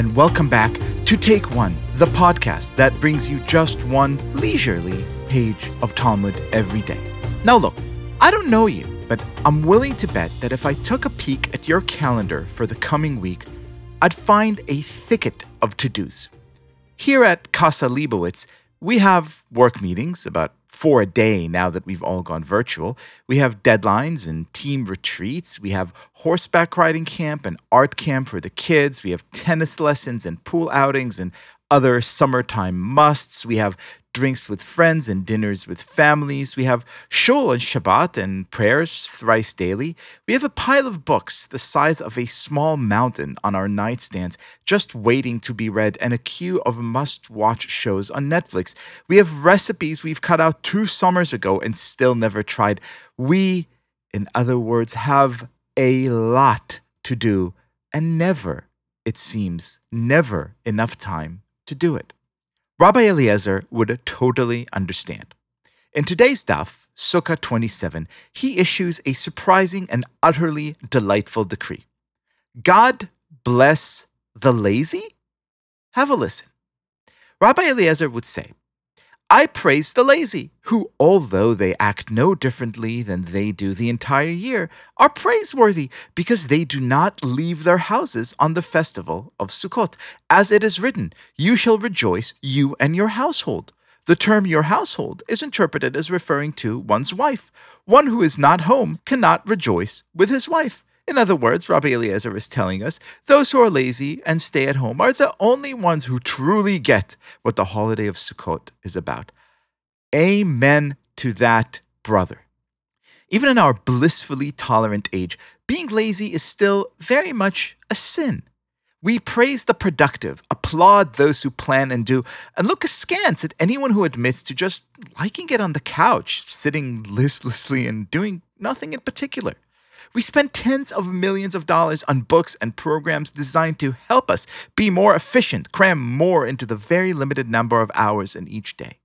and welcome back to Take One, the podcast that brings you just one leisurely page of Talmud every day. Now, look, I don't know you, but I'm willing to bet that if I took a peek at your calendar for the coming week, I'd find a thicket of to dos. Here at Casa Leibovitz, we have work meetings, about four a day now that we've all gone virtual. We have deadlines and team retreats. We have horseback riding camp and art camp for the kids. We have tennis lessons and pool outings and other summertime musts. We have drinks with friends and dinners with families. We have shul and Shabbat and prayers thrice daily. We have a pile of books the size of a small mountain on our nightstands, just waiting to be read, and a queue of must watch shows on Netflix. We have recipes we've cut out two summers ago and still never tried. We, in other words, have a lot to do and never, it seems, never enough time to do it. Rabbi Eliezer would totally understand. In today's daf, Sukkah 27, he issues a surprising and utterly delightful decree. God bless the lazy? Have a listen. Rabbi Eliezer would say, I praise the lazy, who, although they act no differently than they do the entire year, are praiseworthy because they do not leave their houses on the festival of Sukkot. As it is written, You shall rejoice, you and your household. The term your household is interpreted as referring to one's wife. One who is not home cannot rejoice with his wife. In other words, Rabbi Eliezer is telling us those who are lazy and stay at home are the only ones who truly get what the holiday of Sukkot is about. Amen to that, brother. Even in our blissfully tolerant age, being lazy is still very much a sin. We praise the productive, applaud those who plan and do, and look askance at anyone who admits to just liking it on the couch, sitting listlessly and doing nothing in particular. We spend tens of millions of dollars on books and programs designed to help us be more efficient, cram more into the very limited number of hours in each day.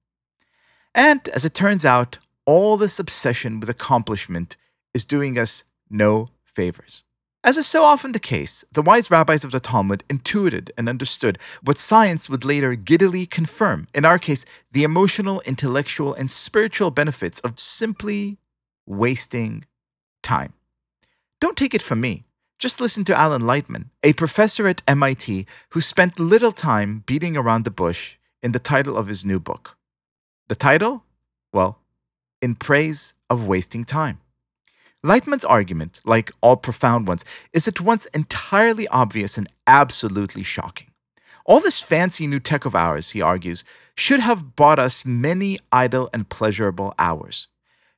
And as it turns out, all this obsession with accomplishment is doing us no favors. As is so often the case, the wise rabbis of the Talmud intuited and understood what science would later giddily confirm, in our case, the emotional, intellectual, and spiritual benefits of simply wasting time. Don't take it from me. Just listen to Alan Lightman, a professor at MIT who spent little time beating around the bush in the title of his new book. The title? Well, In Praise of Wasting Time. Lightman's argument, like all profound ones, is at once entirely obvious and absolutely shocking. All this fancy new tech of ours, he argues, should have bought us many idle and pleasurable hours.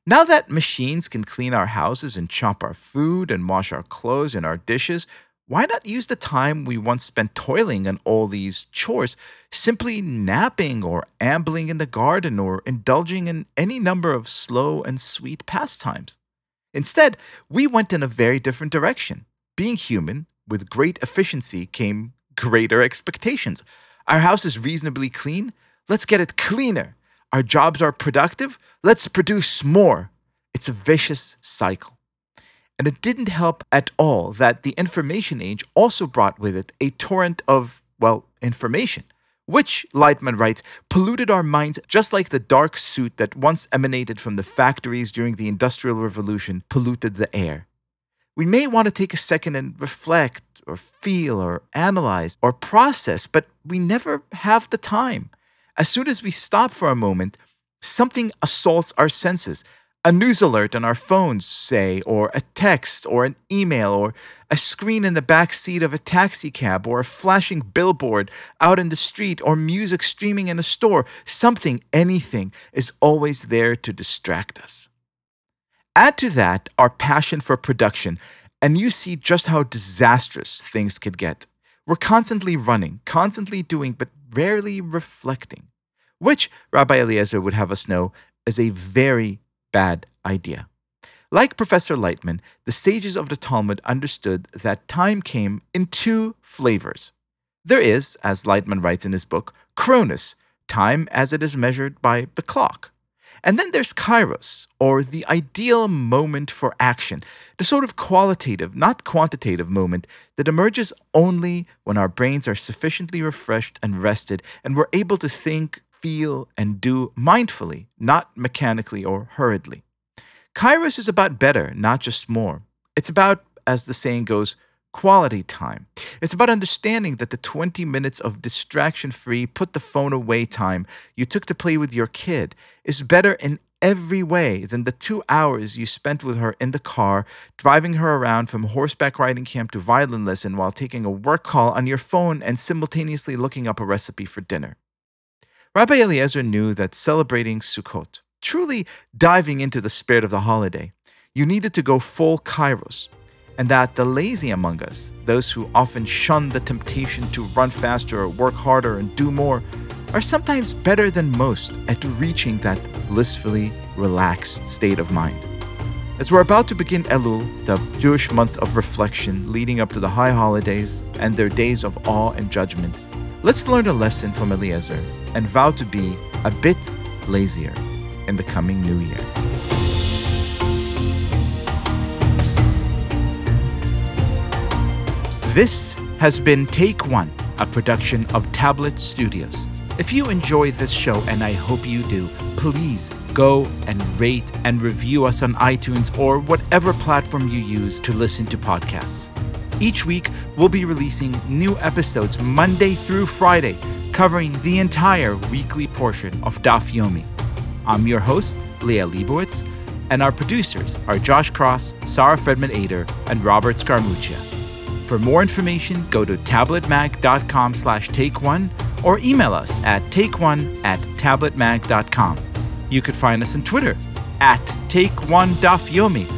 Now that machines can clean our houses and chop our food and wash our clothes and our dishes, why not use the time we once spent toiling on all these chores, simply napping or ambling in the garden or indulging in any number of slow and sweet pastimes? Instead, we went in a very different direction. Being human, with great efficiency came greater expectations. Our house is reasonably clean. Let's get it cleaner. Our jobs are productive. Let's produce more. It's a vicious cycle. And it didn't help at all that the information age also brought with it a torrent of, well, information, which, Lightman writes, polluted our minds just like the dark soot that once emanated from the factories during the Industrial Revolution polluted the air. We may want to take a second and reflect or feel or analyze or process, but we never have the time. As soon as we stop for a moment, something assaults our senses. A news alert on our phones, say, or a text, or an email, or a screen in the back seat of a taxi cab, or a flashing billboard out in the street, or music streaming in a store. Something, anything, is always there to distract us. Add to that our passion for production, and you see just how disastrous things could get. We're constantly running, constantly doing, but rarely reflecting, which Rabbi Eliezer would have us know is a very bad idea. Like Professor Lightman, the sages of the Talmud understood that time came in two flavors. There is, as Lightman writes in his book, chronos, time as it is measured by the clock. And then there's kairos, or the ideal moment for action, the sort of qualitative, not quantitative moment that emerges only when our brains are sufficiently refreshed and rested and we're able to think, feel, and do mindfully, not mechanically or hurriedly. Kairos is about better, not just more. It's about, as the saying goes, quality time. It's about understanding that the 20 minutes of distraction free, put the phone away time you took to play with your kid is better in every way than the two hours you spent with her in the car, driving her around from horseback riding camp to violin lesson while taking a work call on your phone and simultaneously looking up a recipe for dinner. Rabbi Eliezer knew that celebrating Sukkot, truly diving into the spirit of the holiday, you needed to go full kairos, and that the lazy among us, those who often shun the temptation to run faster or work harder and do more, are sometimes better than most at reaching that blissfully relaxed state of mind. As we're about to begin Elul, the Jewish month of reflection leading up to the high holidays and their days of awe and judgment, let's learn a lesson from Eliezer and vow to be a bit lazier in the coming new year. This has been Take One, a production of Tablet Studios. If you enjoy this show, and I hope you do, please go and rate and review us on iTunes or whatever platform you use to listen to podcasts. Each week, we'll be releasing new episodes Monday through Friday, covering the entire weekly portion of Daf Yomi. I'm your host, Liel Leibovitz, and our producers are Josh Cross, Sarah Fredman Ader, and Robert Scaramuccia. For more information, go to tabletmag.com slash take one or email us at takeone at tabletmag.com. You could find us on Twitter at take1dafyomi